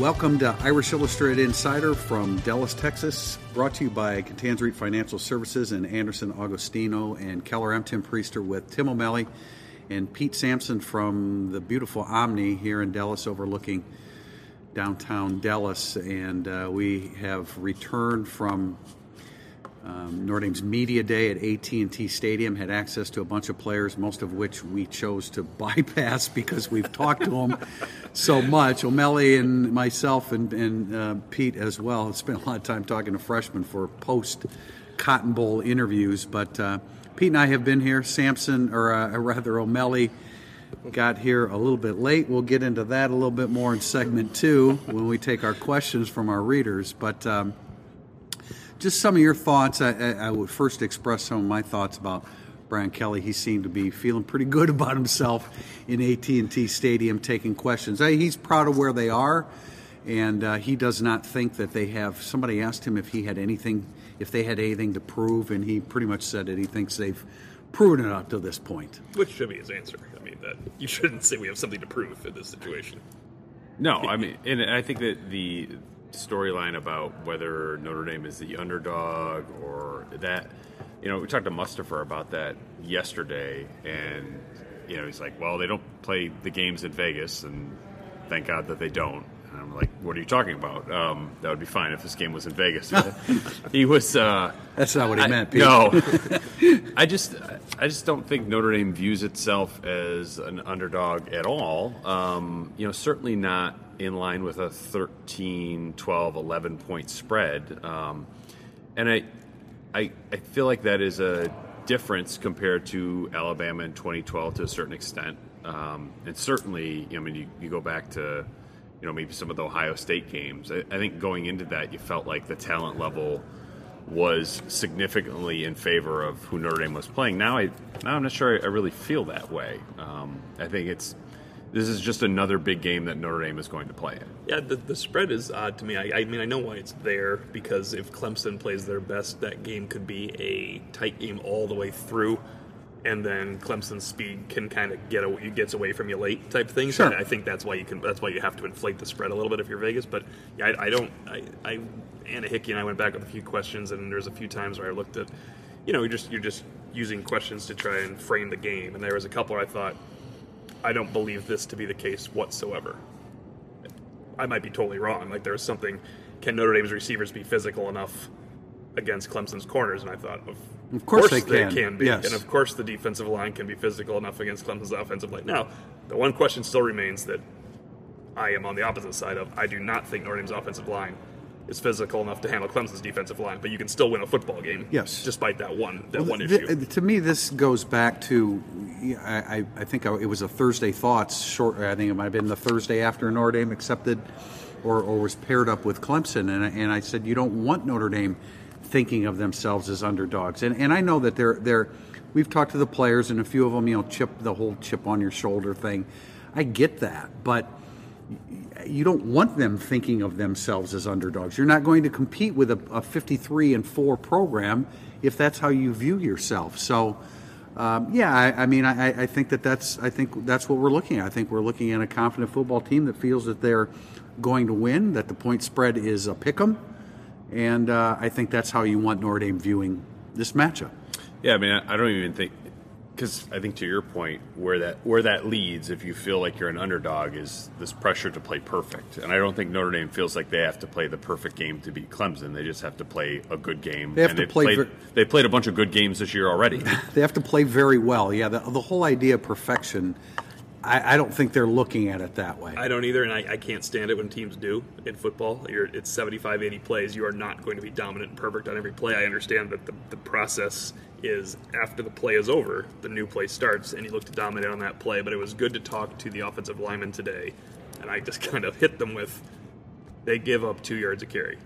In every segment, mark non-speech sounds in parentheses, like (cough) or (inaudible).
Welcome to Irish Illustrated Insider from Dallas, Texas. Brought to you by Catanzarite Financial Services and Anderson Agostino and Keller. I'm Tim Prister with Tim O'Malley and Pete Sampson from the beautiful Omni here in Dallas, overlooking downtown Dallas. And uh, we have returned from um, Notre Dame's media day at AT&T Stadium. Had access to a bunch of players, most of which we chose to (laughs) bypass because we've talked to them so much. O'Malley and myself and, and uh, Pete as well have (laughs) spent a lot of time talking to freshmen for post Cotton Bowl interviews. But uh, Pete and I have been here. Sampson, or uh, rather O'Malley, got here a little bit late. We'll get into that a little bit more in segment two when we take our questions from our readers. But um, just some of your thoughts. I, I, would first express some of my thoughts about Brian Kelly. He seemed to be feeling pretty good (laughs) about himself in AT&T Stadium, taking questions. He's proud of where they are, and uh, he does not think that they have. Somebody asked him if he had anything, if they had anything to prove, and he pretty much said that he thinks they've proven it up to this point. Which should be his answer. I mean, that you shouldn't say we have something to prove in this situation. No, I mean, and I think that the storyline about whether Notre Dame is the underdog or that. You know, we talked to Mustipher about that yesterday, and you know, he's like, "Well, they don't play the games in Vegas, and thank God that they don't." And I'm like, "What are you talking about? Um, that would be fine if this game was in Vegas." (laughs) he was. Uh, That's not what he I, meant. Pete. No, (laughs) I just, I just don't think Notre Dame views itself as an underdog at all. Um, you know, certainly not in line with a 13, 12, 11 point spread. Um, and I, I, I feel like that is a difference compared to Alabama in 2012 to a certain extent. Um, and certainly, I mean, you, you, go back to, you know, maybe some of the Ohio State games. I, I think going into that, you felt like the talent level was significantly in favor of who Notre Dame was playing. Now, I now I'm not sure I, I really feel that way. Um, I think it's this is just another big game that Notre Dame is going to play in. Yeah, the, the spread is odd to me. I, I, mean, I know why it's there because if Clemson plays their best, that game could be a tight game all the way through, and then Clemson's speed can kind of get away, gets away from you late type thing. Sure. So I think that's why you can. That's why you have to inflate the spread a little bit if you're Vegas. But yeah, I, I don't. I, I Anna Hickey and I went back with a few questions, and there's a few times where I looked at, you know, you're just you're just using questions to try and frame the game, and there was a couple where I thought I don't believe this to be the case whatsoever. I might be totally wrong. Like there was something. Can Notre Dame's receivers be physical enough against Clemson's corners? And I thought, of, of course, course they, they, can. be, yes. and of course the defensive line can be physical enough against Clemson's offensive line. Now, the one question still remains that I am on the opposite side of. I do not think Notre Dame's offensive line is physical enough to handle Clemson's defensive line, but you can still win a football game. Yes, despite that one that well, one issue. Th- to me, this goes back to I, I think it was a Thursday thoughts short. I think it might have been the Thursday after Notre Dame accepted or, or was paired up with Clemson, and I, and I said you don't want Notre Dame thinking of themselves as underdogs, and and I know that they're they're. We've talked to the players, and a few of them, you know, chip the whole chip on your shoulder thing. I get that, but you don't want them thinking of themselves as underdogs. You're not going to compete with a, a 53 and 4 program if that's how you view yourself. So, um, yeah, I, I mean, I, I, think that that's I think that's what we're looking at. I think we're looking at a confident football team that feels that they're going to win, that the point spread is a pick 'em, and uh, I think that's how you want Notre Dame viewing this matchup. Yeah, I mean, I don't even think because I think to your point, where that where that leads, if you feel like you're an underdog, is this pressure to play perfect. And I don't think Notre Dame feels like they have to play the perfect game to beat Clemson. They just have to play a good game. They have and to play. Played, ver- they played a bunch of good games this year already. (laughs) they have to play very well. Yeah, the, the whole idea of perfection. I, I, don't think they're looking at it that way. I don't either, and I, I can't stand it when teams do in football. You're, it's 75, 80 plays. You are not going to be dominant and perfect on every play. I understand that the, the process is after the play is over, the new play starts, and you look to dominate on that play. But it was good to talk to the offensive lineman today, and I just (laughs) kind of hit them with they give up two yards of carry.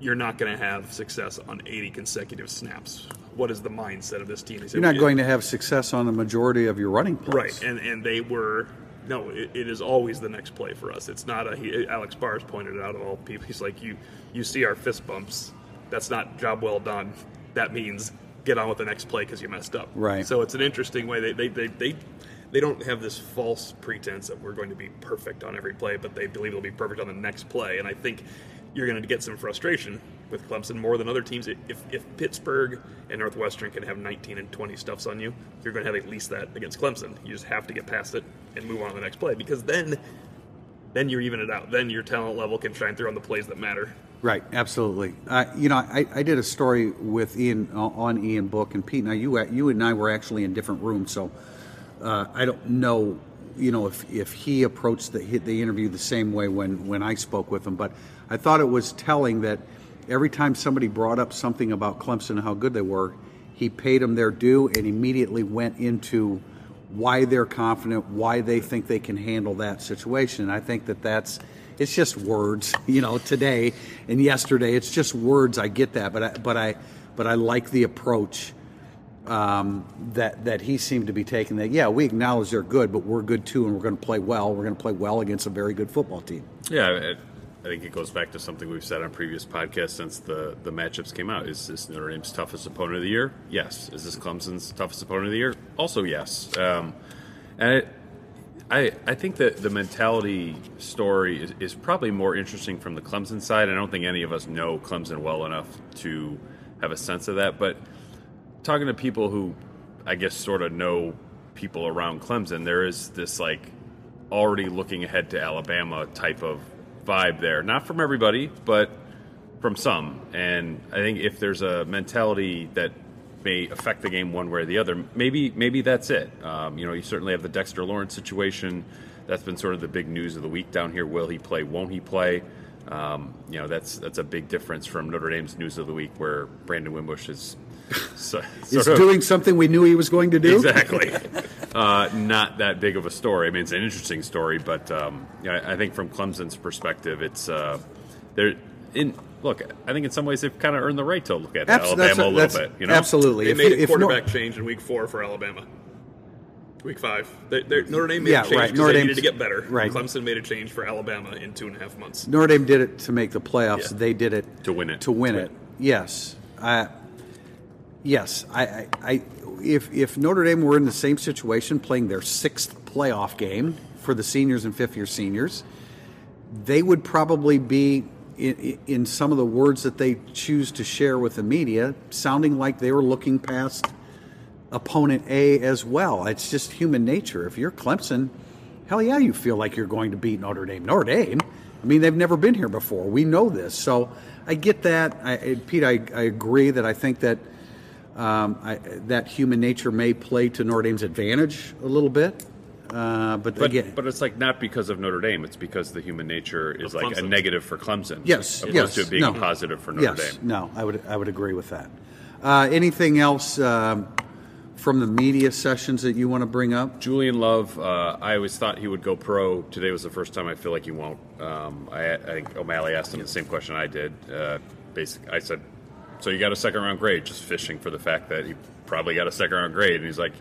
You're not going to have success on 80 consecutive snaps. What is the mindset of this team? You're not going to have success on the majority of your running plays. Right, and and they were no, it, it is always the next play for us. It's not a. He, Alex Bars pointed it out of all people. He's like, you you see our fist bumps. That's not job well done that means get on with the next play because you messed up. Right. So it's an interesting way. They, they, they, they, they don't have this false pretense that we're going to be perfect on every play, but they believe it'll be perfect on the next play. And I think you're going to get some frustration with Clemson more than other teams. If, if Pittsburgh and Northwestern can have 19 and 20 stuffs on you, you're going to have at least that against Clemson. You just have to get past it and move on to the next play because then then you're even it out. Then your talent level can shine through on the plays that matter. Right, absolutely. Uh, you know, I, I did a story with Ian on Ian Book and Pete. Now you you and I were actually in different rooms, so uh, I don't know. You know, if if he approached the the interview the same way when when I spoke with him, but I thought it was telling that every time somebody brought up something about Clemson and how good they were, he paid them their due and immediately went into why they're confident, why they think they can handle that situation. And I think that that's it's just words, (laughs) you know, today and yesterday. It's just words. I get that, but I, but I, but I like the approach um, that that he seemed to be taking. That yeah, we acknowledge they're good, but we're good too, and we're going to play well. We're going to play well against a very good football team. Yeah. I think it goes back to something we've said on previous podcasts since the, the matchups came out. Is this Notre Dame's toughest opponent of the year? Yes. Is this Clemson's toughest opponent of the year? Also, yes. Um, and it, I, I think that the mentality story is, is, probably more interesting from the Clemson side. I don't think any of us know Clemson well enough to have a sense of that. But talking to people who, I guess, sort of know people around Clemson, there is this like already looking ahead to Alabama type of vibe there. Not from everybody, but from some. And I think if there's a mentality that may affect the game one way or the other. Maybe maybe that's it. Um, you know, you certainly have the Dexter Lawrence situation. That's been sort of the big news of the week down here. Will he play? Won't he play? Um, you know, that's that's a big difference from Notre Dame's news of the week, where Brandon Wimbush is (laughs) so, is of, doing something we knew he was going to do. Exactly. (laughs) uh, not that big of a story. I mean, it's an interesting story, but um, I, I, think from Clemson's perspective, it's uh, there. In look, I think in some ways they've kind of earned the right to look at Abs- Alabama a little bit. You know, absolutely. They if made a quarterback change in week four for Alabama. Week five, they, Notre Dame made yeah, a change right. Notre they needed to get better. Right. Clemson made a change for Alabama in two and a half months. Notre Dame did it to make the playoffs. Yeah. They did it to win it. To win to it. Win. Yes. I, yes. I, I, I, if if Notre Dame were in the same situation, playing their sixth playoff game for the seniors and fifth year seniors, they would probably be in, in some of the words that they choose to share with the media, sounding like they were looking past opponent A as well. It's just human nature. If you're Clemson, hell yeah, you feel like you're going to beat Notre Dame. Notre Dame. I mean, they've never been here before. We know this, so I get that. I, Pete, I, I agree that I think that um, I, that human nature may play to Notre Dame's advantage a little bit. Uh, but, but, again, but it's like not because of Notre Dame. It's because the human nature is like a negative for Clemson. Yes, opposed yes, to being no. positive for Notre yes, Dame. No, I would I would agree with that. Uh, anything else um, from the media sessions that you want to bring up? Julian Love. Uh, I always thought he would go pro. Today was the first time I feel like he won't. Um, I, I, think O'Malley asked him the same question I did. Uh, basically, I said, "So you got a second round grade?" Just fishing for the fact that he probably got a second round grade, and he's like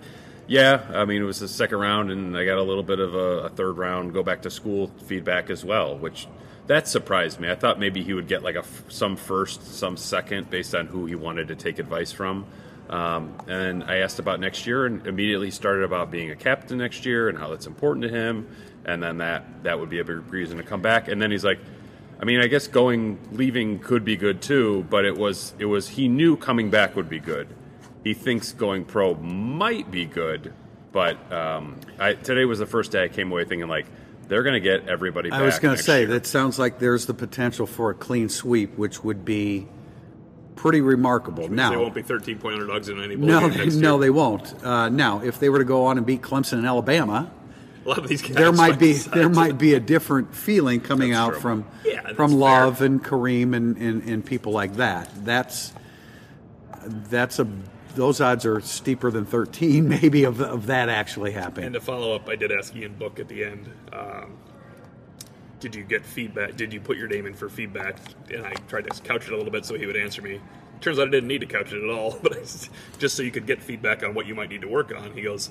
yeah, I mean, it was the second round, and I got a little bit of a, a, third round go back to school feedback as well, which that surprised me. I thought maybe he would get like a some first, some second, based on who he wanted to take advice from. Um, and I asked about next year, and immediately started about being a captain next year and how that's important to him, and then that that would be a big reason to come back. And then he's like, I mean, I guess going leaving could be good too, but it was it was he knew coming back would be good he thinks going pro might be good, but um, I, today was the first day I came away thinking like they're going to get everybody. I was going to say year. that sounds like there's the potential for a clean sweep, which would be pretty remarkable. Now they won't be 13 point underdogs in any bowl no, they, no, they won't. Uh, now, if they were to go on and beat Clemson and Alabama, a lot of these guys there might be there might be a different feeling coming that's out true. from yeah, from Love fair. and Kareem and, and, and people like that. That's that's a those odds are steeper than 13, (laughs) maybe, of, of that actually happening. And to follow up, I did ask Ian Book at the end. Um, did you get feedback? Did you put your name in for feedback? And I tried to couch it a little bit so he would answer me. Turns out I didn't need to couch it at all, (laughs) but just so you could get feedback on what you might need to work on. He goes,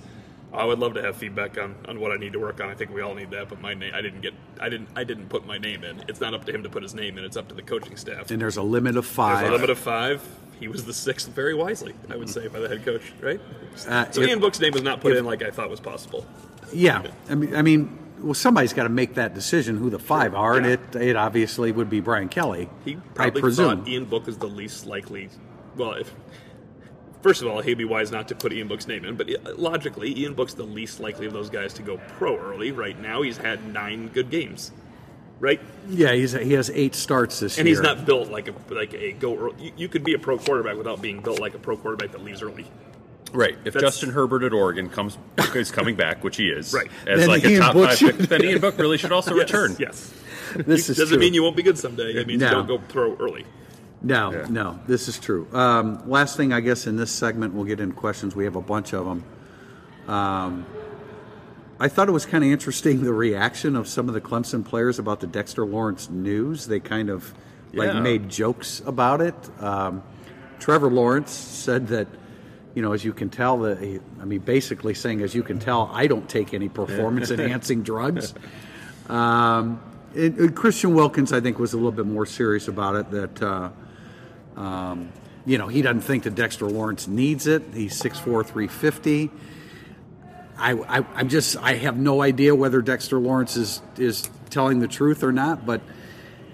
I would love to have feedback on, on what I need to work on. I think we all need that, but my name I didn't get I didn't I didn't put my name in. It's not up to him to put his name in. It's up to the coaching staff. And there's a limit of five. There's a limit of five. he was the sixth very wisely, I would say, by the head coach, right? Uh, so if- Ian Book's name was not put if- in like I thought was possible. Yeah, I mean, I mean, well, somebody's got to make that decision who the five are, and it it obviously would be Brian Kelly. He I probably presume. thought Ian Book is the least likely. Well, if first of all, he'd be wise not to put Ian Book's name in, but uh, logically, Ian Book's the least likely of those guys to go pro early. Right now, he's had nine good games, right? yeah, he's he has eight starts this And year. And he's not built like a like a go. early. You, you could be a pro quarterback without being built like a pro quarterback that leaves early. Right. If That's- Justin Herbert at Oregon comes is coming back, which he is, Right. as Then like Ian a top Book five should- pick, then Ian Book really should also (laughs) return. Yes. This is Doesn't true. mean you won't be good someday. It means No. don't go pro early. No, Yeah. no, this is true. Um, last thing, I guess, in this segment, we'll get into questions. We have a bunch of them. Um, I thought it was kind of interesting the reaction of some of the Clemson players about the Dexter Lawrence news. They kind of like Yeah. made jokes about it. Um, Trevor Lawrence said that, you know, as you can tell, that he, I mean, basically saying, as you can tell, I don't take any performance (laughs) enhancing drugs. Um, and- and Christian Wilkins, I think, was a little bit more serious about it. That uh, um, you know he doesn't think that Dexter Lawrence needs it. He's 6'4", 350. I, I I'm just I have no idea whether Dexter Lawrence is is telling the truth or not, but.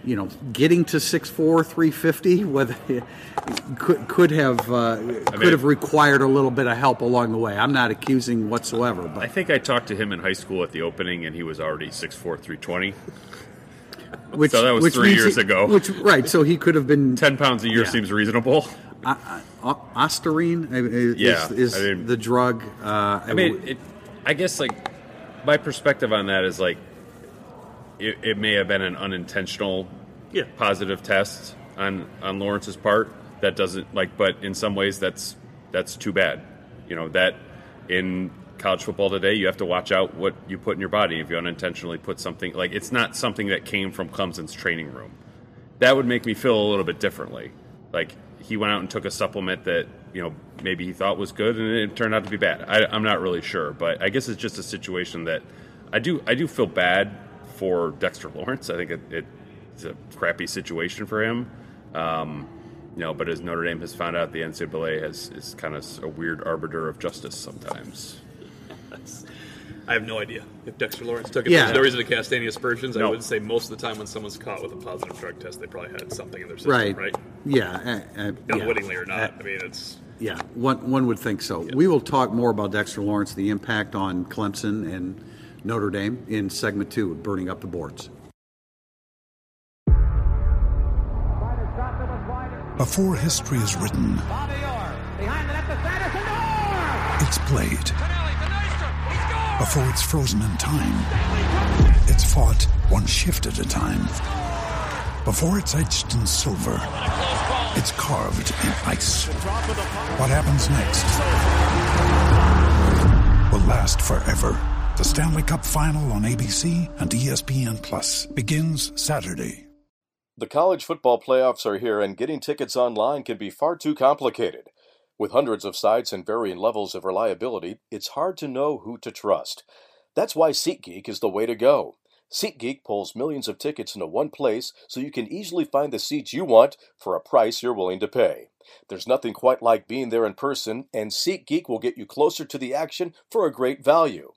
You know, getting to 6'4", 350, whether (laughs) could could have uh, could mean- have required a little bit of help along the way. I'm not accusing whatsoever, but I think I talked to him in high school at the opening, and he was already 6'4", 320. Which, so that was which three years he- ago. Which right, so he could have been (laughs) 10 pounds a year Yeah. seems reasonable. O- Ostarine is, Yeah, is I mean- the drug. Uh, I mean, it, I guess like my perspective on that is like it, it may have been an unintentional Yeah. positive test on on Lawrence's part. That doesn't like, but in some ways that's that's too bad. You know that in college football today, you have to watch out what you put in your body. If you unintentionally put something like it's not something that came from Clemson's training room, that would make me feel a little bit differently. Like he went out and took a supplement that you know maybe he thought was good and it turned out to be bad. I, I'm not really sure, but I guess it's just a situation that I do I do feel bad for Dexter Lawrence. I think it, it, it's a crappy situation for him. Um, you know, but as Notre Dame has found out, the NCAA has is kind of a weird arbiter of justice sometimes. I have no idea if Dexter Lawrence took it. Yeah. There's no reason to cast any aspersions. I would say most of the time when someone's caught with a positive drug test, they probably had something in their system, right, right? Yeah, uh, uh, yeah. Unwittingly or not. Uh, I mean, it's yeah, one one would think so. We will talk more about Dexter Lawrence, the impact on Clemson and Notre Dame in segment two, of burning up the boards. Before history is written, it's played. Before it's frozen in time, it's fought one shift at a time. Before it's etched in silver, it's carved in ice. What happens next will last forever. The Stanley Cup Final on ABC and ESPN Plus begins Saturday. The college football playoffs are here, and getting tickets online can be far too complicated. With hundreds of sites and varying levels of reliability, it's hard to know who to trust. That's why SeatGeek is the way to go. SeatGeek pulls millions of tickets into one place so you can easily find the seats you want for a price you're willing to pay. There's nothing quite like being there in person, and SeatGeek will get you closer to the action for a great value.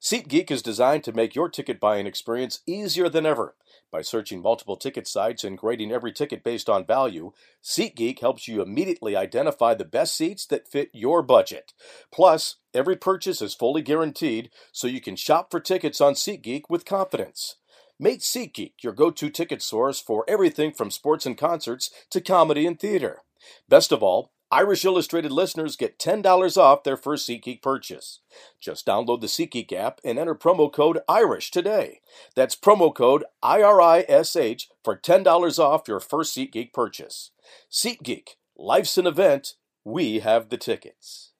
SeatGeek is designed to make your ticket buying experience easier than ever. By searching multiple ticket sites and grading every ticket based on value, SeatGeek helps you immediately identify the best seats that fit your budget. Plus, every purchase is fully guaranteed, so you can shop for tickets on SeatGeek with confidence. Make SeatGeek your go to ticket source for everything from sports and concerts to comedy and theater. Best of all, Irish Illustrated listeners get $10 off their first SeatGeek purchase. Just download the SeatGeek app and enter promo code IRISH today. That's promo code IRISH for $10 off your first SeatGeek purchase. SeatGeek, life's an event. We have the tickets.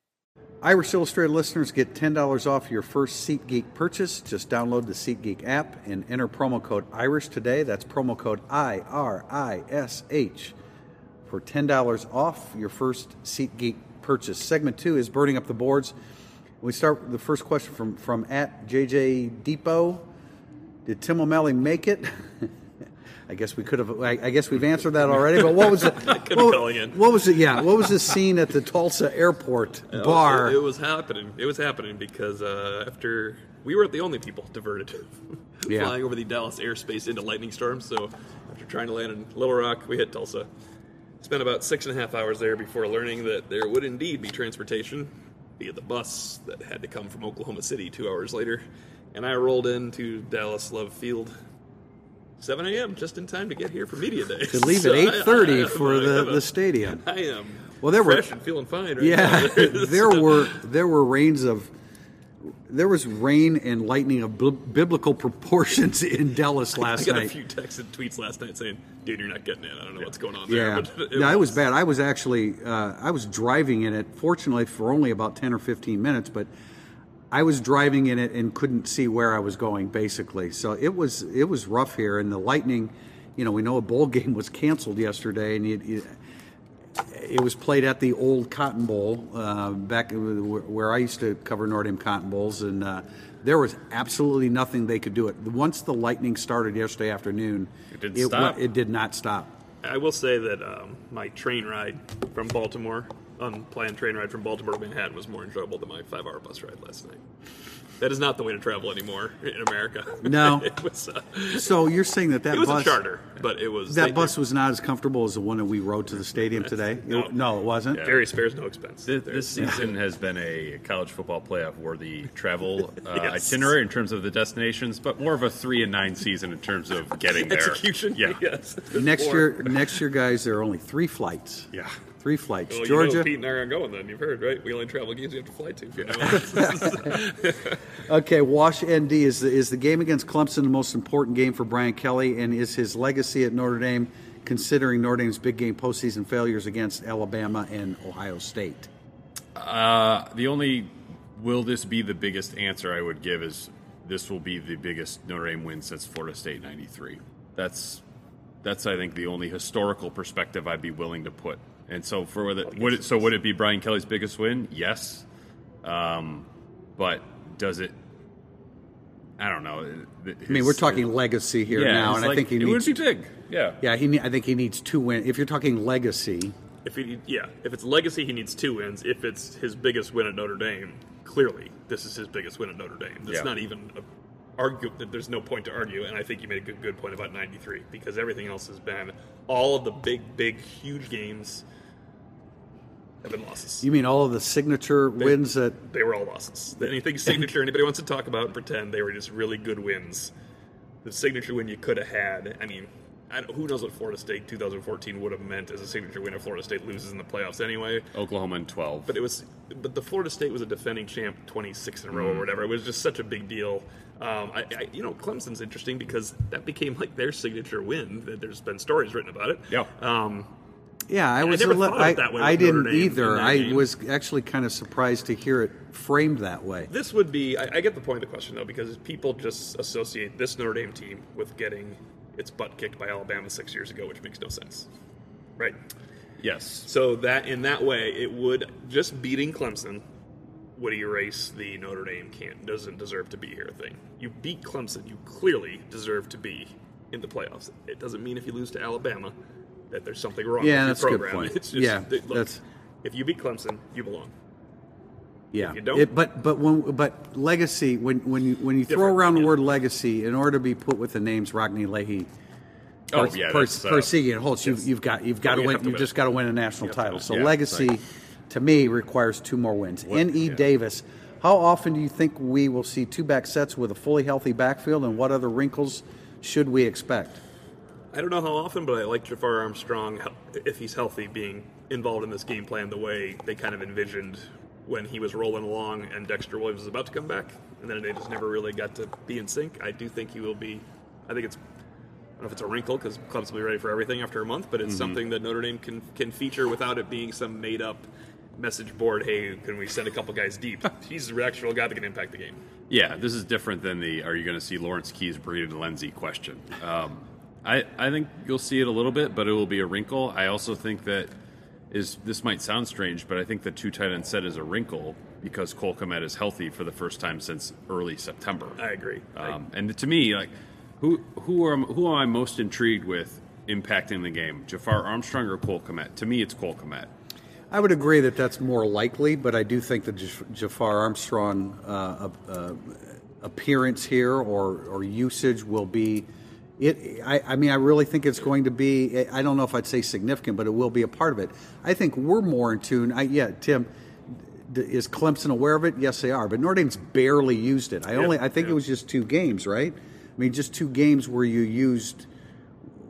Irish Illustrated listeners get $10 off your first SeatGeek purchase. Just download the SeatGeek app and enter promo code IRISH today. That's promo code I R I S H for $10 off your first SeatGeek purchase. Segment two is burning up the boards. We start with the first question from, from at JJ Depot. Did Tim O'Malley make it? (laughs) I guess we could have. I, I guess we've answered that already. But what was (laughs) it? what, what was it? Yeah, what was the scene at the Tulsa airport (laughs) bar? It, it was happening. It was happening because uh, after we weren't the only people diverted Yeah. flying over the Dallas airspace into lightning storms. So after trying to land in Little Rock, we hit Tulsa. Spent about six and a half hours there before learning that there would indeed be transportation via the bus that had to come from Oklahoma City two hours later. And I rolled into Dallas Love Field 7 a.m. just in time to get here for media day. to leave (laughs) So at eight thirty I- I for the, a- the stadium. I am Well, there were- fresh and feeling fine. Right Yeah, (laughs) there were there were rains of there was rain and lightning of bib- biblical proportions (laughs) in Dallas last night. I got a few texts and tweets last night saying, "Dude, you're not getting in. I don't know what's going on Yeah, there." But (laughs) no, it was bad. I was actually uh, I was driving in it. Fortunately, for only about ten or fifteen minutes, but I was driving in it and couldn't see where I was going. Basically, so it was it was rough here. And the lightning, you know, we know a bowl (laughs) game was canceled yesterday, and you, it, it was played at the old Cotton Bowl uh, back where I used to cover Notre Dame Cotton Bowls, and uh, there was absolutely nothing they could do. It once the lightning started yesterday afternoon. It didn't wa- stop. It did not stop. I will say that um, my train ride from Baltimore, unplanned train ride from Baltimore to Manhattan, was more enjoyable than my five-hour bus ride last night. That is not the way to travel anymore in America. (laughs) No. it was. Uh, So you're saying that that it was bus a charter, but it was that they- bus was not as comfortable as the one that we rode to the stadium today? (laughs) No. It- no, it wasn't. Gary spares no expense. This, this season has been a college football playoff worthy travel (laughs) uh, Yes. itinerary in terms of the destinations, but more of a three and nine season in terms of getting there. execution. Yeah. yes. Next Or- year, next year, guys, there are only three flights. Yeah. Three flights. Well, Georgia. You know, Pete and I aren't going then. You've heard, right? We only travel games you have to fly to. You know? (laughs) Okay, Wash ND is the, is the game against Clemson the most important game for Brian Kelly, and is his legacy at Notre Dame, considering Notre Dame's big game postseason failures against Alabama and Ohio State? Uh, the only will this be the biggest answer I would give is this will be the biggest Notre Dame win since Florida State '93. That's that's I think the only historical perspective I'd be willing to put. And so for whether would it so would it be Brian Kelly's biggest win? Yes, um, but does it? I don't know. I mean, we're talking legacy here yeah, now, it's and I think he it needs. would be big. Yeah, Yeah, he. I think he needs two wins. If you're talking legacy, If he, yeah, if it's legacy, he needs two wins. If it's his biggest win at Notre Dame, clearly this is his biggest win at Notre Dame. That's Yeah. not even a, argue. There's no point to argue, and I think you made a good good point about '93 because everything else has been all of the big, big, huge games have been losses. you mean all of the signature wins that they were all losses. Anything signature anybody wants to talk about and pretend they were just really good wins. The signature win you could have had. I mean, who knows what Florida State 2014 would have meant as a signature win if Florida State loses in the playoffs anyway. Oklahoma in twelve. But it was, but the Florida State was a defending champ 26 in a row Mm. or whatever. It was just such a big deal. Um, I, I, you know, Clemson's interesting because that became like their signature win. That There's been stories written about it. Yeah. Um, Yeah, I was. never a li- thought of I, it that way I didn't Dame either. I game. was actually kind of surprised to hear it framed that way. This would be. I, I get the point of the question though, because people just associate this Notre Dame team with getting its butt kicked by Alabama six years ago, which makes no sense, right? yes, So that in that way, it would just beating Clemson would erase the Notre Dame can't doesn't deserve to be here thing. You beat Clemson, you clearly deserve to be in the playoffs. It doesn't mean if you lose to Alabama that there's something wrong Yeah, with that's a your good program. point. It's just, Yeah, look, that's- if you beat Clemson, you belong. Yeah, you don't- It- but but when but legacy when when you when you throw Different, around the yeah. word legacy in order to be put with the names Rockne Leahy. Oh, yeah, Per- that's, uh, Parseghian and Holtz, you've, you've got you've got to you win. have to You've win. just got to win a national have to title. win. So Yeah, legacy, to me, requires two more wins. N.E. yeah. Davis, how often do you think we will see two back sets with a fully healthy backfield, and what other wrinkles should we expect? I don't know how often, but I like Jafar Armstrong, if he's healthy, being involved in this game plan the way they kind of envisioned when he was rolling along and Dexter Williams was about to come back, and then they just never really got to be in sync. I do think he will be. I think it's. I don't know if it's a wrinkle because clubs will be ready for everything after a month, but it's something that Notre Dame can can feature without it being some made up message board. Hey, can we send a couple guys deep? (laughs) He's the actual guy that can impact the game. Yeah, this is different than the "Are you going to see Lawrence Keys, Braden Lenzy?" question. Um, I I think you'll see it a little bit, but it will be a wrinkle. I also think that is this might sound strange, but I think the two tight end set is a wrinkle because Cole Kmet is healthy for the first time since early September. I agree. I- Um, and to me, like Who who am who am I most intrigued with impacting the game? Jafar Armstrong or Cole Kmet? To me, it's Cole Kmet. I would agree that that's more likely, but I do think that Jafar Armstrong uh, uh, appearance here or, or usage will be. It, I, I mean, I really think it's going to be. I don't know if I'd say significant, but it will be a part of it. I think we're more in tune. I, yeah, Tim, d- is Clemson aware of it? Yes, they are. But Notre Dame's barely used it. I only. I think it was just two games, right? I mean, just two games where you used,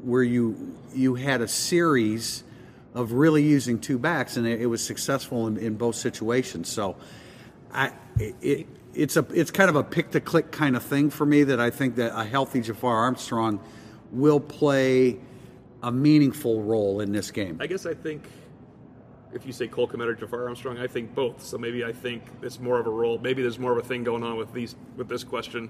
where you you had a series of really using two backs, and it, it was successful in, in both situations. So, I it, it's a it's kind of a pick to click kind of thing for me that I think that a healthy Jafar Armstrong will play a meaningful role in this game. I guess I think if you say Cole Kmet or Jafar Armstrong, I think both. So maybe I think it's more of a role. Maybe there's more of a thing going on with these with this question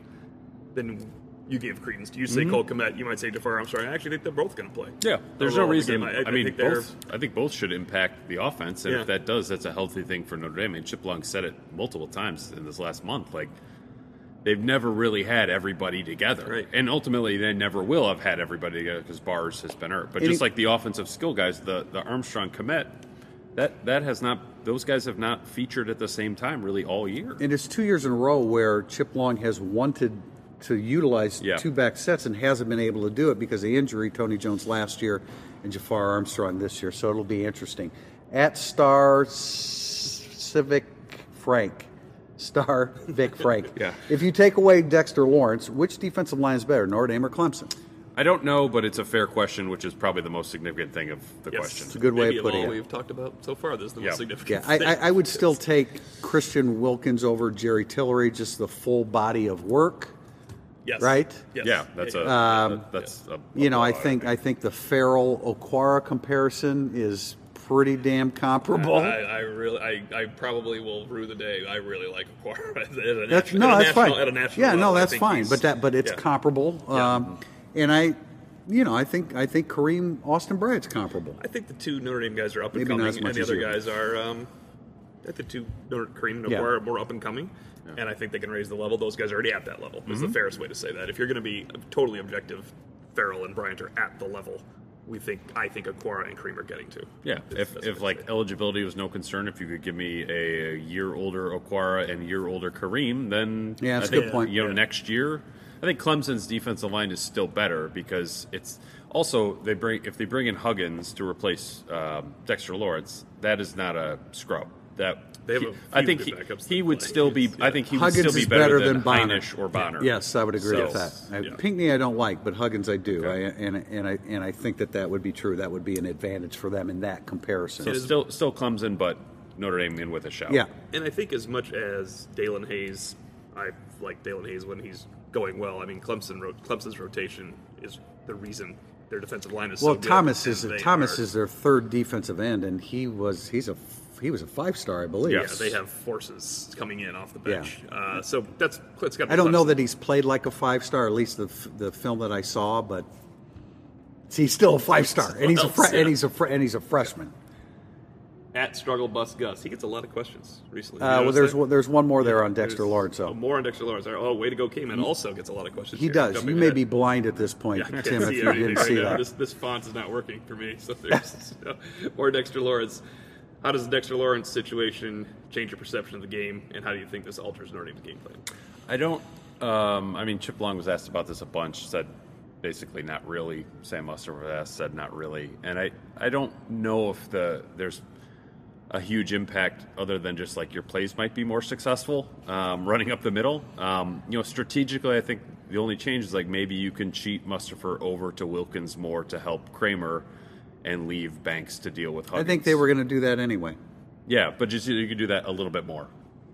than you gave credence. Do you say mm-hmm. Cole Kmet? You might say Jafar Armstrong. I actually think they're both going to play. Yeah, there's no Overall, the reason. I, I- I mean, think both. I think both should impact the offense, and Yeah. if that does, that's a healthy thing for Notre Dame. I mean, Chip Long said it multiple times in this last month. Like they've never really had everybody together, Right. and ultimately they never will have had everybody together because Bars has been hurt. But And just he- like the offensive skill guys, the the Armstrong Kmet, that that has not. Those guys have not featured at the same time really all year. And it's two years in a row where Chip Long has wanted to utilize Yeah. two back sets and hasn't been able to do it because of injury. Tony Jones last year and Jafar Armstrong this year. So it'll be interesting. At Star Civic Frank. Star (laughs) Vic Frank. Yeah. If you take away Dexter Lawrence, which defensive line is better, Notre Dame or Clemson? I don't know, but it's a fair question, which is probably the most significant thing of the Yes. question. It's a good way Maybe of putting all it. we've talked about so far. This is the Yeah. most significant. Yeah, I, thing. I, I would still take Christian Wilkins over Jerry Tillery, just the full body of work. Yes. right? Yes. Yeah, that's a Um, that's a, a You know, I blowout, think I think the Ferrell Okwara comparison is pretty damn comparable. I, I really, I, I probably will rue the day. I really like Okwara. (laughs) That's natu- no, that's national, fine. At a national yeah, level, no, that's fine. But that, but it's yeah. comparable. Yeah. Um, and I, you know, I think I think Kareem Austin Bryant's comparable. I think the two Notre Dame guys are up and Maybe not coming, as much and the as other you. guys are. Um, I think the two Notre, Kareem and Yeah. Okwara are more up and coming, and I think they can raise the level. Those guys are already at that level. Is Mm-hmm. the fairest way to say that. If you're going to be totally objective, Ferrell and Bryant are at the level. We think I think Okwara and Kareem are getting to. Yeah, Is if, if like say eligibility was no concern, if you could give me a year older Okwara and year older Kareem, then Yeah, that's I a good point. You know, Yeah. next year, I think Clemson's defensive line is still better because it's also they bring if they bring in Huggins to replace um, Dexter Lawrence, that is not a scrub. That They have he- a I few think good he, backups he that would play. still be. It's- I think he would still be better, better than, than Bonner. Hinish or Bonner. Yes, I would agree with that. So- I, yeah. Pinckney I don't like, but Huggins I do, I, and and I and I think that that would be true. That would be an advantage for them in that comparison. So still still Clemson, but Notre Dame in with a shout. yeah, And I think as much as Daelin Hayes, I like Daelin Hayes when he's going well. I mean, Clemson ro- Clemson's rotation is the reason their defensive line is Well, so. Thomas and is Thomas are- is their third defensive end, and he was he's a he was a five star, I believe. Yeah, Yes. they have forces coming in off the Yeah. bench. Uh, so that's it's got. I don't know that he's played like a five star, at least the f- the film that I saw, but he's still a five star, and he's a fre- Yeah. and he's a fre- and he's a freshman. at struggle bus Gus. He gets a lot of questions recently. Uh, well, there's one, there's one more there on Dexter Lawrence. Oh, more on Dexter Lawrence. Oh, way to go, Cayman. Also gets a lot of questions. he here. does. Jumping You may ahead. be blind at this point, Yeah, Tim, if you didn't right see now. that. This, this font is not working for me. So there's (laughs) more Dexter Lawrence. How does the Dexter Lawrence situation change your perception of the game, and how do you think this alters Notre Dame's game plan? I don't. Um, I mean, Chip Long was asked about this a bunch. Said basically not really. Sam Mustipher was asked, said not really. And I, I don't know if the there's a huge impact other than just like your plays might be more successful um, running up the middle. Um, you know, strategically, I think the only change is like maybe you can cheat Mustipher over to Wilkins more to help Kraemer and leave Banks to deal with I think they were going to do that anyway. Yeah, but just you could do that a little bit more.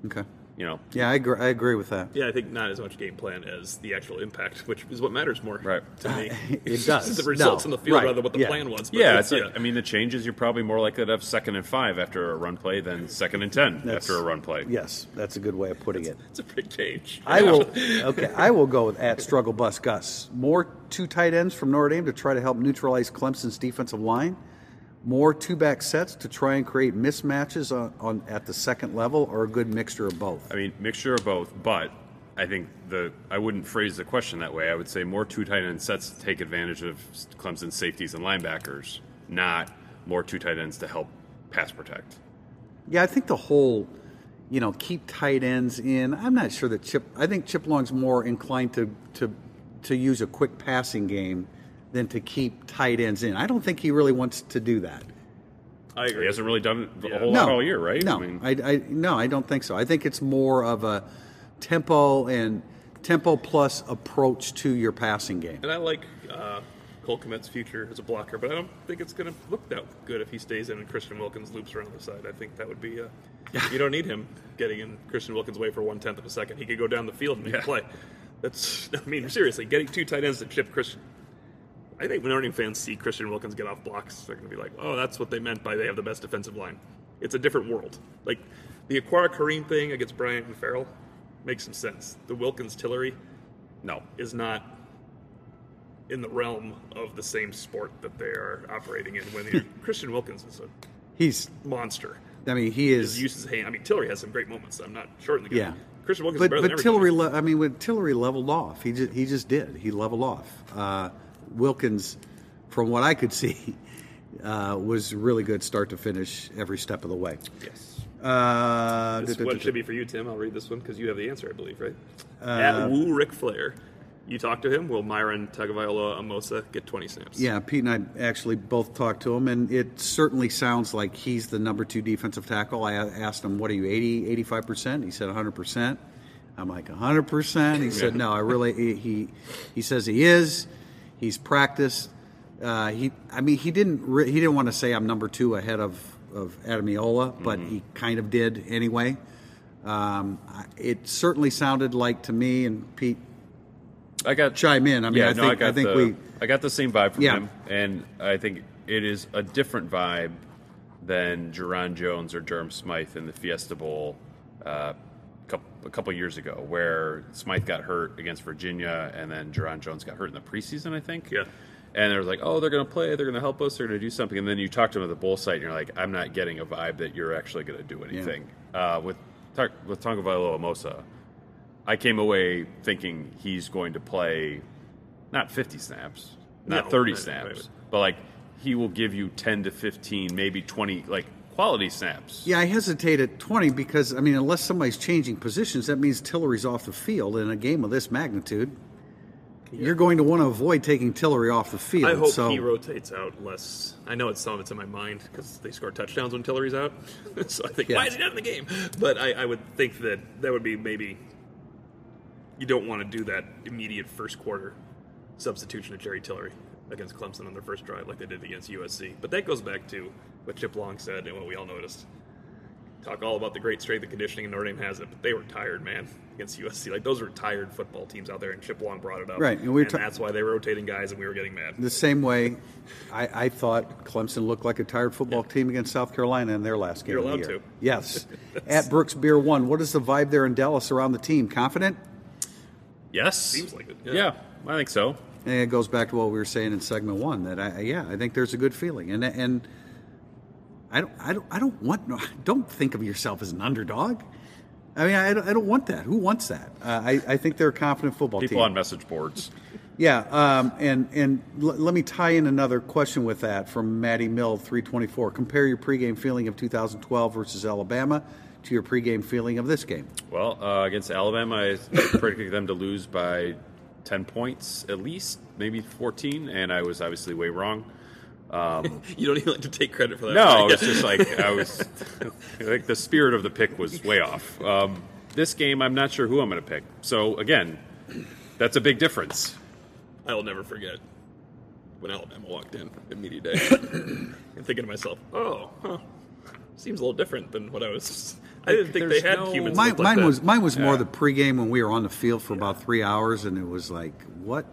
Okay. You know, Yeah, I agree, I agree with that. Yeah, I think not as much game plan as the actual impact, which is what matters more Right. to me. (laughs) It (laughs) does. the results No, in the field right. rather than what the Yeah. plan was. But Yeah, it's- it's like, I mean, the changes you're probably more likely to have second and five after a run play than second and ten That's- after a run play. Yes, that's a good way of putting it. it's a big change. I will. (laughs) Okay, I will go with at struggle bus Gus. More two tight ends from Notre Dame to try to help neutralize Clemson's defensive line. More two back sets to try and create mismatches on, on at the second level, or a good mixture of both. I mean, mixture of both, but I think the I wouldn't phrase the question that way. I would say more two tight end sets to take advantage of Clemson's safeties and linebackers, not more two tight ends to help pass protect. Yeah, I think the whole, you know, keep tight ends in. I'm not sure that Chip. I think Chip Long's more inclined to to to use a quick passing game than to keep tight ends in. I don't think he really wants to do that. I agree. He hasn't really done it a Yeah. whole no, lot all year, right? No, I mean, I, I no, I don't think so. I think it's more of a tempo and tempo plus approach to your passing game. And I like uh, Cole Kmet's future as a blocker, but I don't think it's going to look that good if he stays in and Christian Wilkins loops around the side. I think that would be. Uh, you don't need him getting in Christian Wilkins' way for one tenth of a second. He could go down the field and make a Yeah. play. That's. I mean, seriously, getting two tight ends to chip Christian. I think when Dame fans see Christian Wilkins get off blocks, they're going to be like, "Oh, that's what they meant by they have the best defensive line." It's a different world. Like the Okwara Kareem thing against Bryant and Ferrell makes some sense. The Wilkins Tillery no. is not in the realm of the same sport that they are operating in. When (laughs) Christian Wilkins is a He's, monster. I mean, he is. his hand. I mean, Tillery has some great moments. I'm not shorting the guy. Yeah. Christian Wilkins But but. Tillery, le- I mean, when Tillery leveled off, he just he just did. He leveled off. Uh, Wilkins, from what I could (laughs) see, uh, was really good start to finish every step of the way. Yes. Uh, This one should be for you, Tim. I'll read this one because you have the answer, I believe, right? Uh, At Woo Ric Flair. You talked to him. Will Myron Tagovailoa Amosa get 20 snaps? Yeah, Pete and I actually both talked to him, and it certainly sounds like he's the number two defensive tackle. I asked him, What are you, 80, 85%? He said 100%. I'm like, 100%? He said, No, I really, he, he says he is. He's practiced. Uh, he, I mean, he didn't, re- he didn't want to say I'm number two ahead of, of Adamiola, but he kind of did anyway. Um, it certainly sounded like to me, and Pete I got chime in. I mean, yeah, I no, think, I, got I think the, we, I got the same vibe from Yeah. him, and I think it is a different vibe than Jarron Jones or Durham Smythe in the Fiesta Bowl uh, couple, a couple years ago, where Smythe got hurt against Virginia, and then Jarron Jones got hurt in the preseason, I think. Yeah. And they was like, oh, they're going to play, they're going to help us, they're going to do something. And then you talk to them at the bowl site, and you're like, I'm not getting a vibe that you're actually going to do anything. Uh, with Tar- with Tagovailoa Amosa, I came away thinking he's going to play not 50 snaps, not No, 30 snaps, right, right. but like he will give you 10 to 15, maybe 20 like quality snaps. Yeah, I hesitate at 20 because, I mean, unless somebody's changing positions, that means Tillery's off the field in a game of this magnitude. You're going to want to avoid taking Tillery off the field. I hope so, he rotates out less. I know it's some of it's in my mind because they score touchdowns when Tillery's out. (laughs) so I think, Yeah. why is he not in the game? But I, I would think that that would be maybe you don't want to do that immediate first quarter substitution of Jerry Tillery against Clemson on their first drive like they did against USC. But that goes back to what Chip Long said and what we all noticed. Talk all about the great strength and conditioning, and Notre Dame has it, but they were tired, man, against USC. Like those were tired football teams out there, and Chip Long brought it up. Right, and we were and ta- that's why they were rotating guys, and we were getting mad. the same way I, I thought Clemson looked like a tired football team against South Carolina in their last game You're of the allowed year. to. Yes. (laughs) At Brooks Beer 1, what is the vibe there in Dallas around the team? Confident? Yes. Seems like it, yeah. Yeah. I think so. And it goes back to what we were saying in segment one that I yeah I think there's a good feeling and and I don't I don't I don't want (laughs) don't think of yourself as an underdog. I mean I don't, I don't want that. Who wants that? Uh, I I think they're a confident football People team. on message boards. (laughs) Yeah, um, and and l- let me tie in another question with that from Maddie Mill, three twenty four. Compare your pregame feeling of 2012 versus Alabama to your pregame feeling of this game. Well, uh, against Alabama, I (coughs) predicted them to lose by 10 points at least, maybe 14, and I was obviously way wrong. (laughs) You don't even like to take credit for that. No, right? it's just like I was (laughs) like the spirit of the pick was way off. Um, this game, I'm not sure who I'm going to pick. So again, that's a big difference. I will never forget when Alabama walked in at media day (coughs) and thinking to myself, "Oh, huh, seems a little different than what I was." I didn't think they had no- humans. Mine, look like mine that. was mine was more Yeah. the pregame when we were on the field for about three hours, and it was like, what?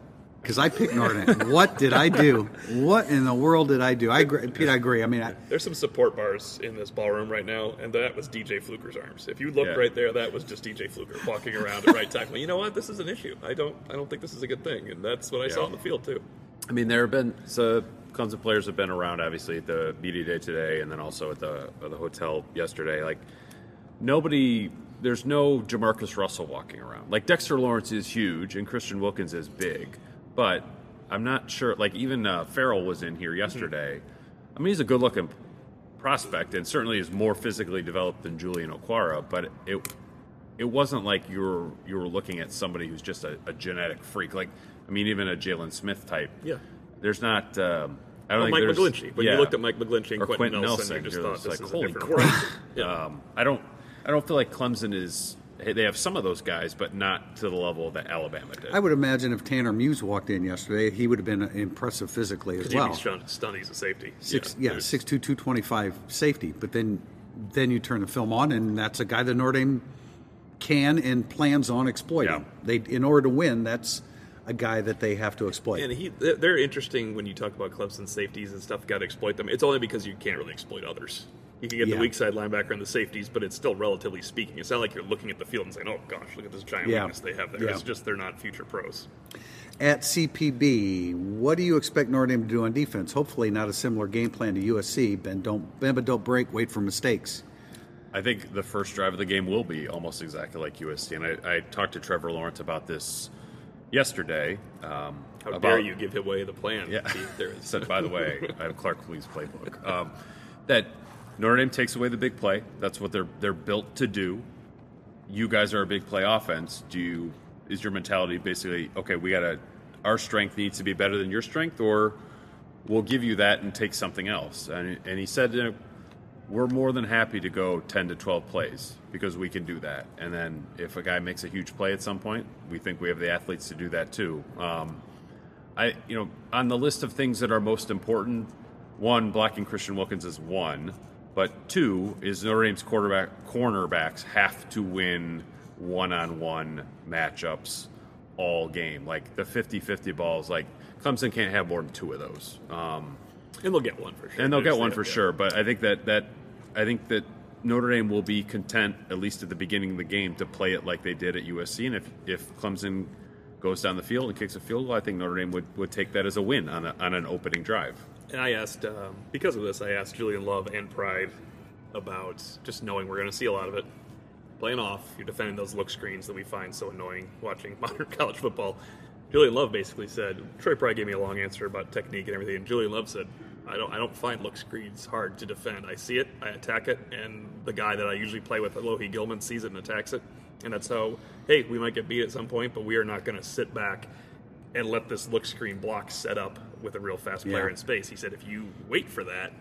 Because I picked Notre Dame. what did I do? What in the world did I do? I agree, Pete. I agree. I mean, I, There's some support bars in this ballroom right now, and that was DJ Fluker's arms. If you look Yeah. right there, that was just DJ Fluker walking around at right tackle. You know what? This is an issue. I don't. I don't think this is a good thing, and that's what I saw Yeah. on the field too. I mean, there have been so Clemson players have been around, obviously, at the media day today, and then also at the at the hotel yesterday. Like nobody there's no Jamarcus Russell walking around. Like Dexter Lawrence is huge and Christian Wilkins is big, but I'm not sure. Like even uh, Ferrell was in here yesterday. I mean, he's a good looking prospect and certainly is more physically developed than Julian Okwara, but it it wasn't like you were you were looking at somebody who's just a, a genetic freak. Like I mean, even a Jaylon Smith type. Yeah. There's not. Um, I don't Well, think Mike McGlinchey. When yeah. you looked at Mike McGlinchey and Quenton, Quenton Nelson, Nelson, you just thought this like, is a different yeah. Um, I don't. I don't feel like Clemson is. Hey, They have some of those guys, but not to the level that Alabama did. I would imagine if Tanner Muse walked in yesterday, he would have been impressive physically as well. be stunned, stunned a safety. Six, Yeah, yeah, there's- six two two twenty five safety. But then, then you turn the film on, and that's a guy that Notre Dame can and plans on exploiting. Yeah. They, in order to win, that's a guy that they have to exploit. And he, they're they're interesting when you talk about Clemson safeties and stuff. Got to exploit them. It's only because you can't really exploit others. You can get Yeah. the weak side linebacker and the safeties, but it's still relatively speaking. It's not like you're looking at the field and saying, "Oh gosh, look at this giant Yeah. weakness they have there." Yeah. It's just they're not future pros. At CPB, what do you expect Notre Dame to do on defense? Hopefully, not a similar game plan to USC. Ben, don't bend but don't break. Wait for mistakes. I think the first drive of the game will be almost exactly like USC. And I, I talked to Trevor Lawrence about this yesterday. Um, How about, dare you give away the plan? Yeah. There is- (laughs) Said, by the way, I have Clark Lea's playbook. Um, that Notre Dame takes away the big play. That's what they're they're built to do. You guys are a big play offense. Do you is your mentality basically okay? We gotta our strength needs to be better than your strength, or we'll give you that and take something else. And and he said. You know, we're more than happy to go 10 to 12 plays because we can do that. And then if a guy makes a huge play at some point, we think we have the athletes to do that too. Um, I, you know, on the list of things that are most important, one, blocking Christian Wilkins is one, but two is Notre Dame's quarterback cornerbacks have to win one-on-one matchups all game. Like the 50-50 balls, like Clemson can't have more than two of those. Um, and they'll get one for sure. and they'll get one for sure. But I think that that I think that Notre Dame will be content, at least at the beginning of the game, to play it like they did at USC. And if if Clemson goes down the field and kicks a field goal, I think Notre Dame would, would take that as a win on a, on an opening drive. And I asked, um, because of this, I asked Julian Love and Pride about just knowing we're going to see a lot of it. Playing off, you're defending those look screens that we find so annoying watching (laughs) modern college football. Julian Love basically said, Troy Pride gave me a long answer about technique and everything, and Julian Love said, I don't, I don't find look screens hard to defend. I see it, I attack it, and the guy that I usually play with, Alohi Gilman, sees it and attacks it. And that's how, hey, we might get beat at some point, but we are not going to sit back and let this look screen block set up with a real fast player Yeah. in space. He said if you wait for that,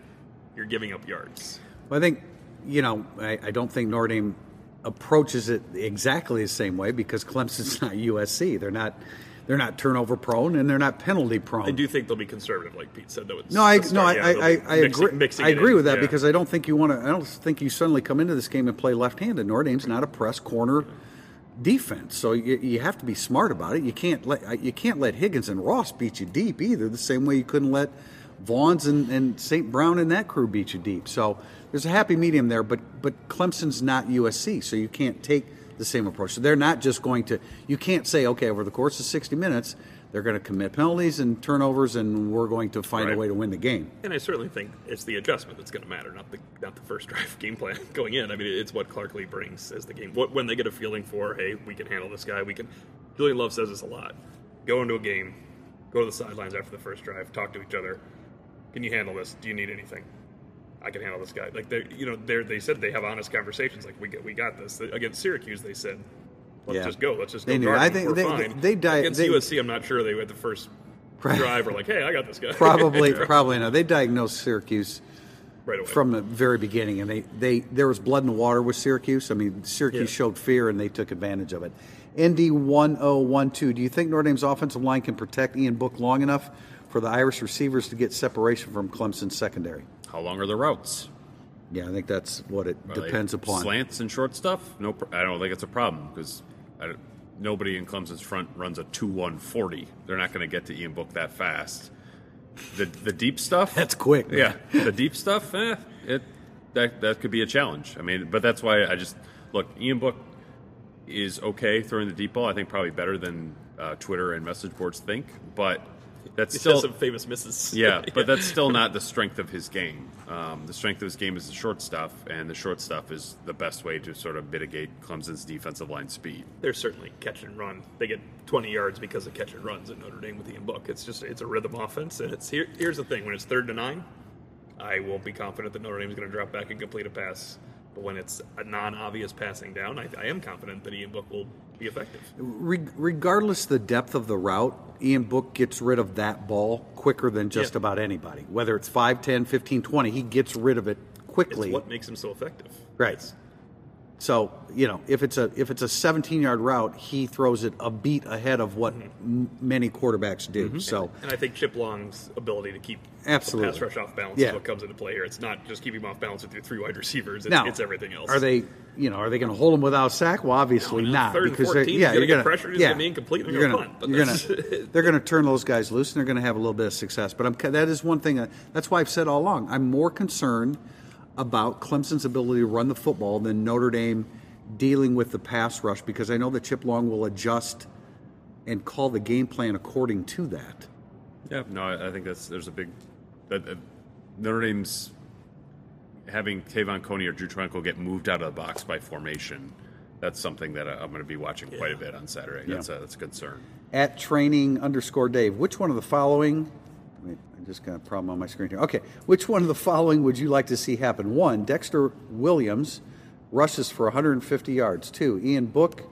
you're giving up yards. Well, I think, you know, I, I don't think Notre Dame approaches it exactly the same way because Clemson's (laughs) not USC. They're not. They're not turnover prone and they're not penalty prone. I do think they'll be conservative, like Pete said. Though. No, I no, I, I, I, agree. Mixing I agree in. with that Yeah. because I don't think you want to. I don't think you suddenly come into this game and play left-handed. Notre Dame's not a press corner defense, so you, you have to be smart about it. You can't let uh, you can't let Higgins and Ross beat you deep either. The same way you couldn't let Vaughns and, and St. Brown and that crew beat you deep. So there's a happy medium there, but but Clemson's not USC, so you can't take the same approach. So they're not just going to. You can't say, okay, over the course of 60 minutes, they're going to commit penalties and turnovers, and we're going to find Right. a way to win the game. And I certainly think it's the adjustment that's going to matter, not the not the first (laughs) drive game plan going in. I mean, it's what Clark Lea brings as the game. What, when they get a feeling for, hey, we can handle this guy. We can. Julian Love says this a lot. Go into a game, go to the sidelines after the first drive, talk to each other. Can you handle this? Do you need anything? I can handle this guy. Like they, you know, they they said they have honest conversations. Like we got we got this. Against Syracuse, they said. Let's Yeah. just go. Let's just They go. knew. guard I him. think We're they- fine. they di- Against they- USC, I'm not sure they at the first drive were like, "Hey, I got this guy." Probably, (laughs) probably not. They diagnosed Syracuse right away. from the very beginning, and they, they there was blood in the water with Syracuse. I mean, Syracuse Yeah. showed fear, and they took advantage of it. ND one zero one two. Do you think Notre Dame's offensive line can protect Ian Book long enough for the Irish receivers to get separation from Clemson's secondary? How long are the routes? Yeah, I think that's what it Are depends upon. slants and short stuff. No, I don't think it's a problem because nobody in Clemson's front runs a two one forty. They're not going to get to Ian Book that fast. The the deep stuff. That's quick. man. Yeah, the deep stuff, eh, it that that could be a challenge. I mean, but that's why I just look. Ian Book is okay throwing the deep ball. I think probably better than uh, Twitter and message boards think. But That's He's still some famous misses. (laughs) Yeah, but that's (laughs) still not the strength of his game. Um, the strength of his game is the short stuff, and the short stuff is the best way to sort of mitigate Clemson's defensive line speed. There's certainly catch and run. They get 20 yards because of catch and runs at Notre Dame with Ian Book. It's just it's a rhythm offense, and it's here. Here's the thing: when it's third to nine, I won't be confident that Notre Dame is going to drop back and complete a pass. But when it's a non-obvious passing down, I, I am confident that Ian Book will be effective. Re- regardless the depth of the route, Ian Book gets rid of that ball quicker than just Yeah. about anybody. Whether it's 5, 10, 15, 20, he gets rid of it It's quickly. what makes him so effective. Right. It's- So you know, if it's a if it's a 17 yard route, he throws it a beat ahead of what mm-hmm. m- many quarterbacks do. Mm-hmm. So And I think Chip Long's ability to keep Absolutely. pass rush off balance Yeah. is what comes into play here. It's not just keeping him off balance with your three wide receivers. It's, now it's everything else. Are they you know are they going to hold him without sack? Well, obviously No, no, not because 14, they're, yeah you're gonna- pressured, he's yeah, gonna be incomplete, they're gonna but you're gonna (laughs) they're going to turn those guys loose and they're going to have a little bit of success. But I'm that is one thing that, that's why I've said all along. I'm more concerned about Clemson's ability to run the football than Notre Dame dealing with the pass rush because I know that Chip Long will adjust and call the game plan according to that. Yeah, no, I I think that's there's a big that uh, Notre Dame's having Te'von Coney or Drew Tranquill get moved out of the box by formation. That's something that I- I'm going to be watching quite a bit on Saturday. That's a, that's a concern. at training underscore Dave. Which one of the following? Wait, I just got a problem on my screen here. Okay, which one of the following would you like to see happen? One, Dexter Williams rushes for 150 yards. Two, Ian Book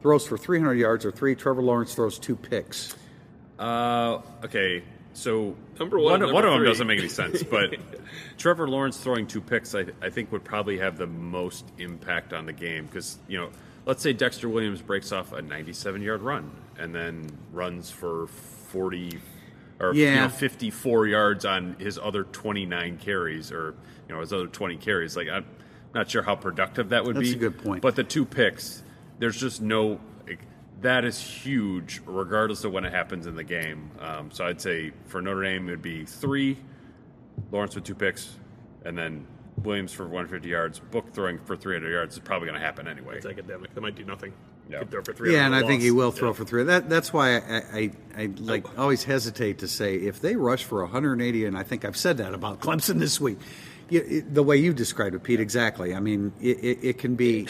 throws for 300 yards. Or three, Trevor Lawrence throws two picks. Uh, okay, so Number one, one, number one of them doesn't make any sense, (laughs) but Trevor Lawrence throwing two picks, I, I think, would probably have the most impact on the game because you know, let's say Dexter Williams breaks off a 97-yard run and then runs for 40 or you Yeah. know, 54 yards on his other 29 carries or you know his other 20 carries. Like I'm not sure how productive that would That's be. That's a good point. But the two picks, there's just no. like, that is huge, regardless of when it happens in the game. Um, so I'd say for Notre Dame, it would be three, Lawrence with two picks, and then Williams for 150 yards. Book throwing for 300 yards is probably going to happen anyway. It's academic. That might do nothing. Yeah. Could throw for three. Yeah, and I loss. think he will throw Yeah. for three. That that's why I, I, I like always hesitate to say if they rush for 180, and I think I've said that about Clemson this week. You, it, the way you described it, Pete, exactly. I mean, it, it, it can be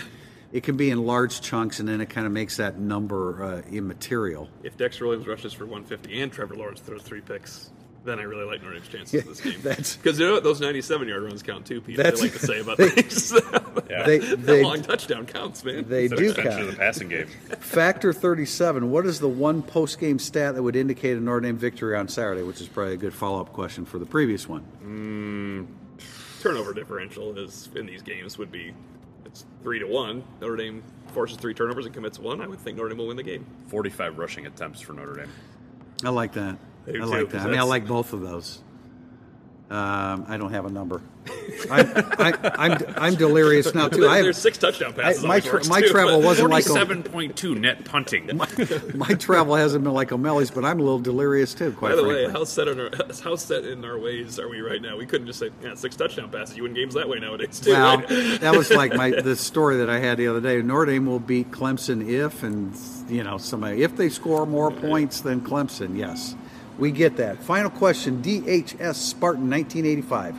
it can be in large chunks, and then it kind of makes that number uh, immaterial. If Dexter Williams rushes for 150 and Trevor Lawrence throws three picks, then I really like Notre Dame's chances in this game. (laughs) That's- because you know what? those 97 yard runs count too, Pete. That's- they like to say about (laughs) things. (laughs) Yeah. They that they long touchdown counts, man. they It's do extension of the passing game. Factor 37. What is the one post game stat that would indicate a Notre Dame victory on Saturday? Which is probably a good follow up question for the previous one. Mm, turnover differential is in these games would be it's three to one. Notre Dame forces three turnovers and commits one. I would think Notre Dame will win the game. 45 rushing attempts for Notre Dame. I like that. I I like that. I mean, I like both of those. Um, I don't have a number. I'm, I, I'm, I'm delirious now too. I There's have, six touchdown passes. I- my tra- my too, travel wasn't like seven point two net punting. my travel hasn't been like O'Malley's, but I'm a little delirious too. Quite By the frankly. way, how set in our (laughs) how set in our ways are we right now? We couldn't just say yeah, six touchdown passes. You win games that way nowadays too. well, right? (laughs) that was like my the story that I had the other day. Notre Dame will beat Clemson if, and you know, somebody if they score more points than Clemson. Yes, we get that. Final question: DHS Spartan 1985.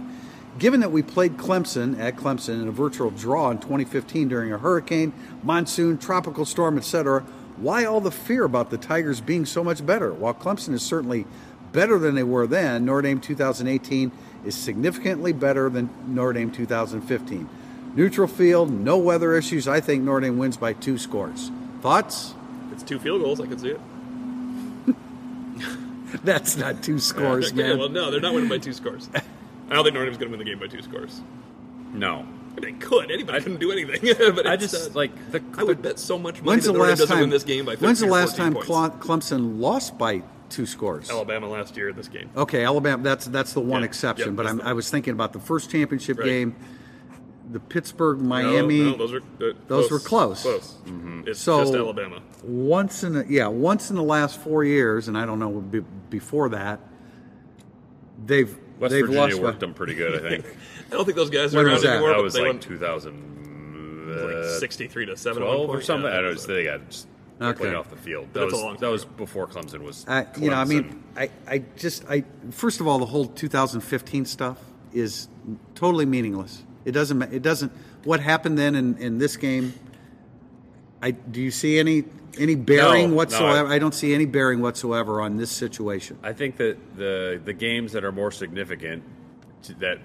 Given that we played Clemson at Clemson in a virtual draw in 2015 during a hurricane, monsoon, tropical storm, etc., why all the fear about the Tigers being so much better? While Clemson is certainly better than they were then, Notre Dame 2018 is significantly better than Notre Dame 2015. Neutral field, no weather issues. I think Notre Dame wins by two scores. Thoughts? it's two field goals. I can see it. (laughs) That's not two scores, Okay, man. Well, no, they're not winning by two scores. (laughs) I don't think Notre Dame's going to win the game by two scores. No. They could. Anybody can do anything. (laughs) but I just, uh, like, the, I would bet so much money When's that the last doesn't time? win this game by 13 when's the last time points. Clemson lost by two scores? Alabama last year in this game. Okay, Alabama. That's that's the one Yeah, exception. yeah, but I'm, the- I was thinking about the first championship Right. game, the Pittsburgh Miami. no, those were uh, Those close, were close. Close. Mm-hmm. It's So- just Alabama. once in a, yeah once in the last four years, and I don't know be, before that, they've West they've Virginia lost. worked by- them pretty good, I think. (laughs) I don't think those guys are When around was that? anymore. that was like won 2000. like uh, 63 to 7 12 or something. Yeah, I don't know. it was, They got just They Okay. played off the field. That That's a was long that was before Clemson was. I, you know, I mean, I, I just, I first of all, the whole 2015 stuff is totally meaningless. It doesn't, it doesn't. What happened then in, in this game? I do you see any any bearing No, no, whatsoever? I- I don't see any bearing whatsoever on this situation. I think that the the games that are more significant to, that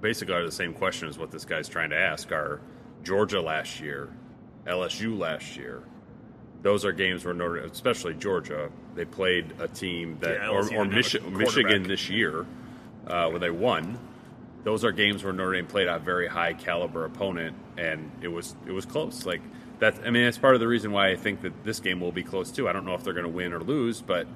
basically are the same question as what this guy's trying to ask are Georgia last year, LSU last year. Those are games where Notre, especially Georgia, they played a team that, Yeah, or, or didn't have a Michi- Michigan this year, uh, when they won. Those are games where Notre Dame played a very high caliber opponent, and it was it was close. Like that's I mean, that's part of the reason why I think that this game will be close too. I don't know if they're going to win or lose, but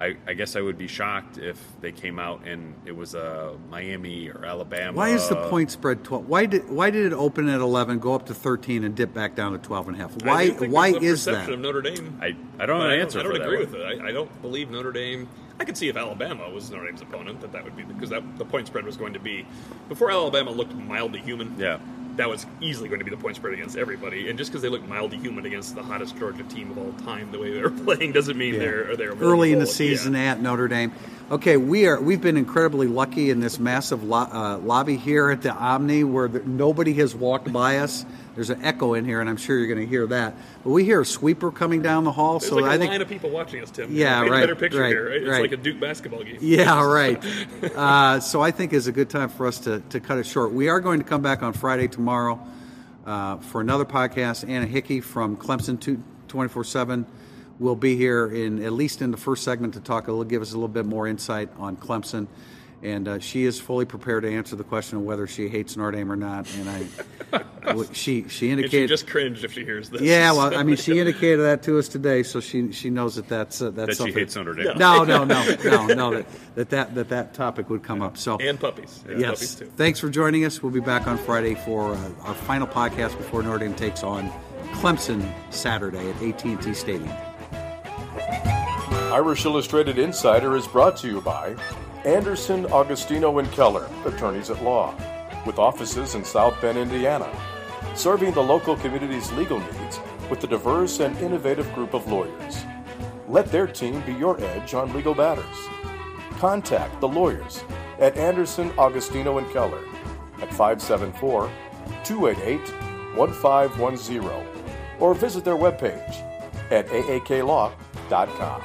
I, I guess I would be shocked if they came out and it was uh, Miami or Alabama. Why is the point spread 12? Why did why did it open at 11, go up to 13, and dip back down to 12 and a half? I Why think why a is perception that? Of Notre Dame. I, I don't But have I don't, answer I don't for agree one. with it. I, I don't believe Notre Dame. I could see if Alabama was Notre Dame's opponent that that would be because that the point spread was going to be before Alabama looked mildly human. Yeah. that was easily going to be the point spread against everybody. And just because they look mildly human against the hottest Georgia team of all time, the way they were (laughs) playing doesn't mean they're they're early in the season Yeah. at Notre Dame. Okay, we are we've been incredibly lucky in this massive lo- uh, lobby here at the Omni where the, nobody has walked by us. There's an echo in here, and I'm sure you're going to hear that. But we hear a sweeper coming down the hall, There's so like a I think line of people watching us, Tim. Yeah, Paint a right, Better picture right, here. Right? It's right. like a Duke basketball game. Yeah, (laughs) right. Uh, so I think it's a good time for us to, to cut it short. We are going to come back on Friday tomorrow uh, for another podcast. Anna Hickey from Clemson 24 7 will be here in at least in the first segment to talk. It'll give us a little bit more insight on Clemson. And uh, she is fully prepared to answer the question of whether she hates Notre Dame or not. And I, (laughs) she she And she indicated just cringed if she hears this. yeah, well, I mean, she (laughs) indicated that to us today, so she she knows that that's uh, that's That she something. hates Notre Dame. No, (laughs) no, no, no, no. That that that that, that topic would come up. So and puppies. Yeah, yes, puppies too. thanks for joining us. We'll be back on Friday for uh, our final podcast before Notre Dame takes on Clemson Saturday at AT&T Stadium. Irish Illustrated Insider is brought to you by Anderson, Agostino, and Keller, attorneys at law, with offices in South Bend, Indiana, serving the local community's legal needs with a diverse and innovative group of lawyers. Let their team be your edge on legal matters. Contact the lawyers at Anderson, Agostino, and Keller at 574 288 1510 or visit their webpage at aaklaw.com.